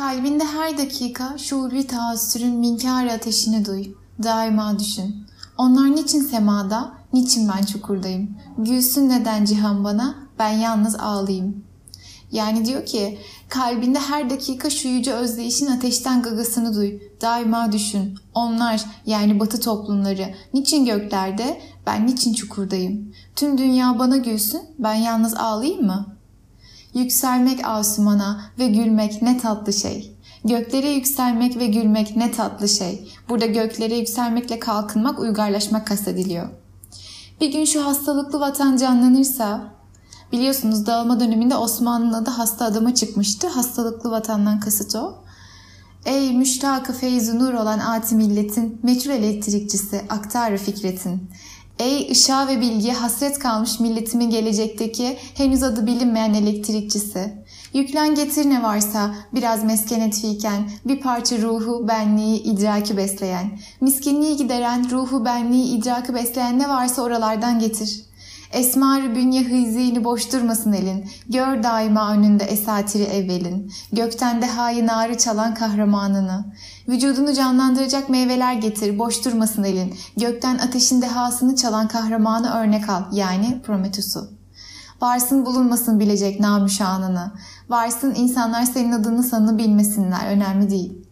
Kalbinde her dakika şuuri taassürün minkar ateşini duy. Daima düşün. Onlar niçin semada, niçin ben çukurdayım? Gülsün neden cihan bana, ben yalnız ağlayayım. Yani diyor ki kalbinde her dakika şu yüce özdeyişin ateşten gagasını duy. Daima düşün. Onlar yani batı toplumları niçin göklerde, ben niçin çukurdayım? Tüm dünya bana gülsün, ben yalnız ağlayayım mı?'' Yükselmek asumana ve gülmek ne tatlı şey. Göklere yükselmek ve gülmek ne tatlı şey. Burada göklere yükselmekle kalkınmak, uygarlaşmak kastediliyor. Bir gün şu hastalıklı vatan canlanırsa, biliyorsunuz dağılma döneminde Osmanlı'nın adı hasta adama çıkmıştı. Hastalıklı vatandan kasıt o. Ey müştakı feyzi nur olan ati milletin, meçhul elektrikçisi, aktarı fikretin. Ey ışığa ve bilgiye hasret kalmış milletimin gelecekteki henüz adı bilinmeyen elektrikçisi. Yüklen getir ne varsa biraz meskenet fiken bir parça ruhu, benliği, idraki besleyen. Miskinliği gideren, ruhu, benliği, idraki besleyen ne varsa oralardan getir. Esmar bünye hıyzini boş durmasın elin. Gör daima önünde esatiri evvelin. Gökten dehayı narı çalan kahramanını. Vücudunu canlandıracak meyveler getir, boş durmasın elin. Gökten ateşin dehasını çalan kahramanı örnek al, yani Prometheus'u. Varsın bulunmasın bilecek namüşanını. Varsın insanlar senin adını sanını bilmesinler, önemli değil.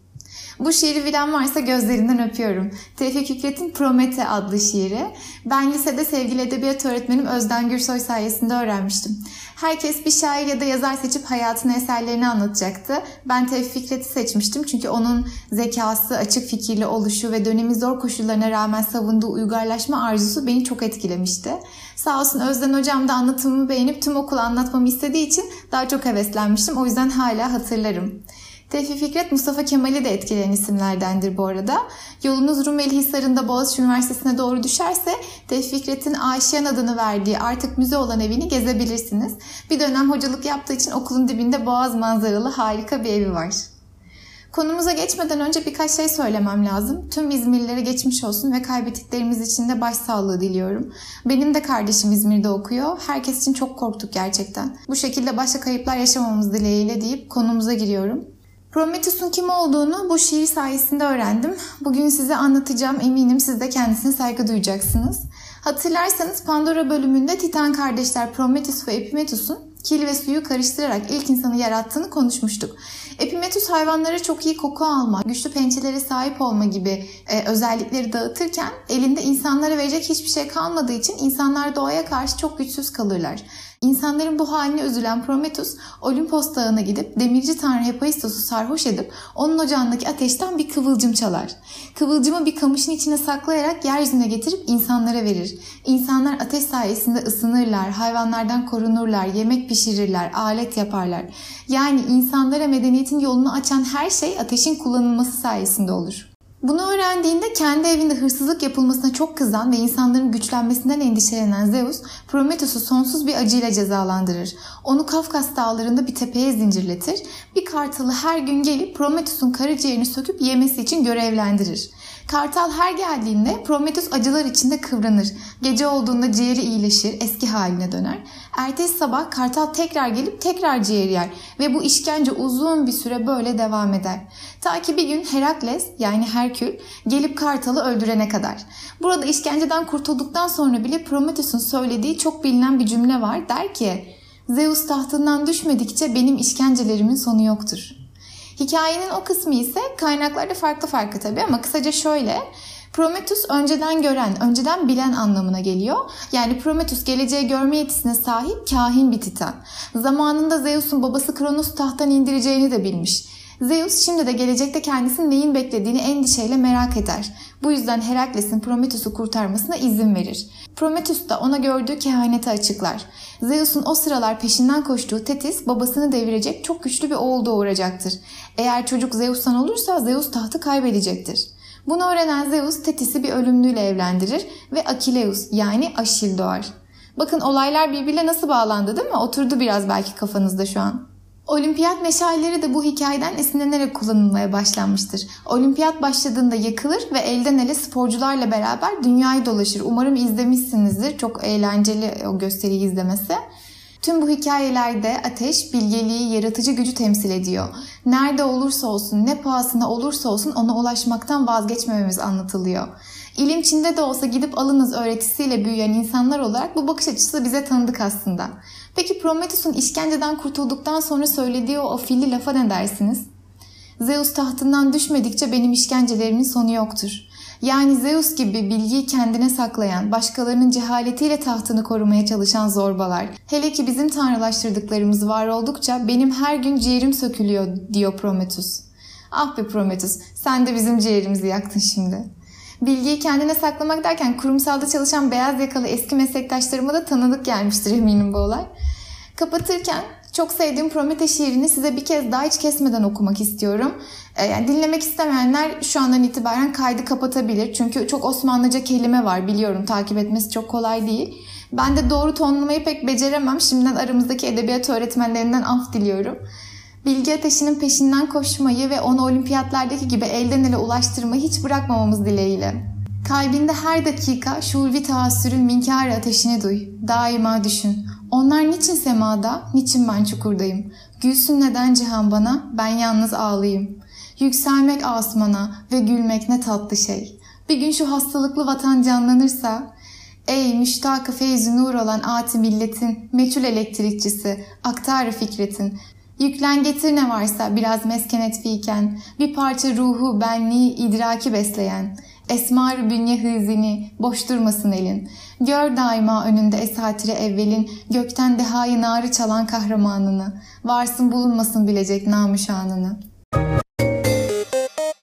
Bu şiiri bilen varsa gözlerinden öpüyorum. Tevfik Fikret'in Promete adlı şiiri. Ben lisede sevgili edebiyat öğretmenim Özden Gürsoy sayesinde öğrenmiştim. Herkes bir şair ya da yazar seçip hayatını eserlerini anlatacaktı. Ben Tevfik Fikret'i seçmiştim çünkü onun zekası, açık fikirli oluşu ve dönemin zor koşullarına rağmen savunduğu uygarlaşma arzusu beni çok etkilemişti. Sağ olsun Özden hocam da anlatımımı beğenip tüm okul anlatmamı istediği için daha çok heveslenmiştim. O yüzden hala hatırlarım. Tevfik Fikret Mustafa Kemal'i de etkileyen isimlerdendir bu arada. Yolunuz Rumeli Hisarı'nda Boğaziçi Üniversitesi'ne doğru düşerse Tevfik Fikret'in Ayşen adını verdiği artık müze olan evini gezebilirsiniz. Bir dönem hocalık yaptığı için okulun dibinde boğaz manzaralı harika bir evi var. Konumuza geçmeden önce birkaç şey söylemem lazım. Tüm İzmirlilere geçmiş olsun ve kaybettiklerimiz için de başsağlığı diliyorum. Benim de kardeşim İzmir'de okuyor. Herkes için çok korktuk gerçekten. Bu şekilde başka kayıplar yaşamamız dileğiyle deyip konumuza giriyorum. Prometheus'un kim olduğunu bu şiir sayesinde öğrendim. Bugün size anlatacağım. Eminim siz de kendisine saygı duyacaksınız. Hatırlarsanız Pandora bölümünde Titan kardeşler Prometheus ve Epimetheus'un kil ve suyu karıştırarak ilk insanı yarattığını konuşmuştuk. Epimetheus hayvanlara çok iyi koku alma, güçlü pençelere sahip olma gibi e, özellikleri dağıtırken elinde insanlara verecek hiçbir şey kalmadığı için insanlar doğaya karşı çok güçsüz kalırlar. İnsanların bu haline üzülen Prometheus, Olimpos dağına gidip demirci tanrı Hephaistos'u sarhoş edip onun ocağındaki ateşten bir kıvılcım çalar. Kıvılcımı bir kamışın içine saklayarak yeryüzüne getirip insanlara verir. İnsanlar ateş sayesinde ısınırlar, hayvanlardan korunurlar, yemek pişirirler, alet yaparlar. Yani insanlara medeniyetin yolunu açan her şey ateşin kullanılması sayesinde olur. Bunu öğrendiğinde kendi evinde hırsızlık yapılmasına çok kızan ve insanların güçlenmesinden endişelenen Zeus, Prometheus'u sonsuz bir acıyla cezalandırır. Onu Kafkas dağlarında bir tepeye zincirletir. Bir kartalı her gün gelip Prometheus'un karaciğerini söküp yemesi için görevlendirir. Kartal her geldiğinde Prometheus acılar içinde kıvranır. Gece olduğunda ciğeri iyileşir, eski haline döner. Ertesi sabah Kartal tekrar gelip tekrar ciğer yer ve bu işkence uzun bir süre böyle devam eder. Ta ki bir gün Herakles yani Herkül gelip Kartal'ı öldürene kadar. Burada işkenceden kurtulduktan sonra bile Prometheus'un söylediği çok bilinen bir cümle var. Der ki Zeus tahtından düşmedikçe benim işkencelerimin sonu yoktur. Hikayenin o kısmı ise kaynaklarda farklı farklı tabii ama kısaca şöyle. Prometheus önceden gören, önceden bilen anlamına geliyor. Yani Prometheus geleceği görme yetisine sahip kahin bir titan. Zamanında Zeus'un babası Kronos tahttan indireceğini de bilmiş. Zeus şimdi de gelecekte kendisinin neyin beklediğini endişeyle merak eder. Bu yüzden Herakles'in Prometheus'u kurtarmasına izin verir. Prometheus da ona gördüğü kehaneti açıklar. Zeus'un o sıralar peşinden koştuğu Tetis babasını devirecek çok güçlü bir oğul doğuracaktır. Eğer çocuk Zeus'tan olursa Zeus tahtı kaybedecektir. Bunu öğrenen Zeus Tetis'i bir ölümlüyle evlendirir ve Akileus yani Aşil doğar. Bakın olaylar birbirine nasıl bağlandı değil mi? Oturdu biraz belki kafanızda şu an. Olimpiyat meşalleri de bu hikayeden esinlenerek kullanılmaya başlanmıştır. Olimpiyat başladığında yakılır ve elden ele sporcularla beraber dünyayı dolaşır. Umarım izlemişsinizdir. Çok eğlenceli o gösteriyi izlemesi. Tüm bu hikayelerde ateş bilgeliği, yaratıcı gücü temsil ediyor. Nerede olursa olsun, ne pahasına olursa olsun ona ulaşmaktan vazgeçmememiz anlatılıyor. İlim Çin'de de olsa gidip alınız öğretisiyle büyüyen insanlar olarak bu bakış açısı bize tanıdık aslında. Peki Prometheus'un işkenceden kurtulduktan sonra söylediği o afilli lafa ne dersiniz? Zeus tahtından düşmedikçe benim işkencelerimin sonu yoktur. Yani Zeus gibi bilgiyi kendine saklayan, başkalarının cehaletiyle tahtını korumaya çalışan zorbalar, hele ki bizim tanrılaştırdıklarımız var oldukça benim her gün ciğerim sökülüyor diyor Prometheus. Ah be Prometheus, sen de bizim ciğerimizi yaktın şimdi. Bilgiyi kendine saklamak derken kurumsalda çalışan beyaz yakalı eski meslektaşlarıma da tanıdık gelmiştir eminim bu olay. Kapatırken çok sevdiğim Promete şiirini size bir kez daha hiç kesmeden okumak istiyorum. Ee, yani dinlemek istemeyenler şu andan itibaren kaydı kapatabilir. Çünkü çok Osmanlıca kelime var biliyorum. Takip etmesi çok kolay değil. Ben de doğru tonlamayı pek beceremem. Şimdiden aramızdaki edebiyat öğretmenlerinden af diliyorum. Bilgi ateşinin peşinden koşmayı ve onu olimpiyatlardaki gibi elden ele ulaştırmayı hiç bırakmamamız dileğiyle. Kalbinde her dakika şulvi taassürün minkar ateşini duy. Daima düşün. Onlar niçin semada, niçin ben çukurdayım? Gülsün neden cihan bana, ben yalnız ağlayayım. Yükselmek asmana ve gülmek ne tatlı şey. Bir gün şu hastalıklı vatan canlanırsa, Ey müştakı feyzi nur olan ati milletin, meçhul elektrikçisi, aktarı fikretin, Yüklen getir ne varsa biraz meskenet fiken, bir parça ruhu, benliği, idraki besleyen, esmar bünye hızini, boş durmasın elin. Gör daima önünde esatire evvelin, gökten dehayı narı çalan kahramanını, varsın bulunmasın bilecek namüşanını.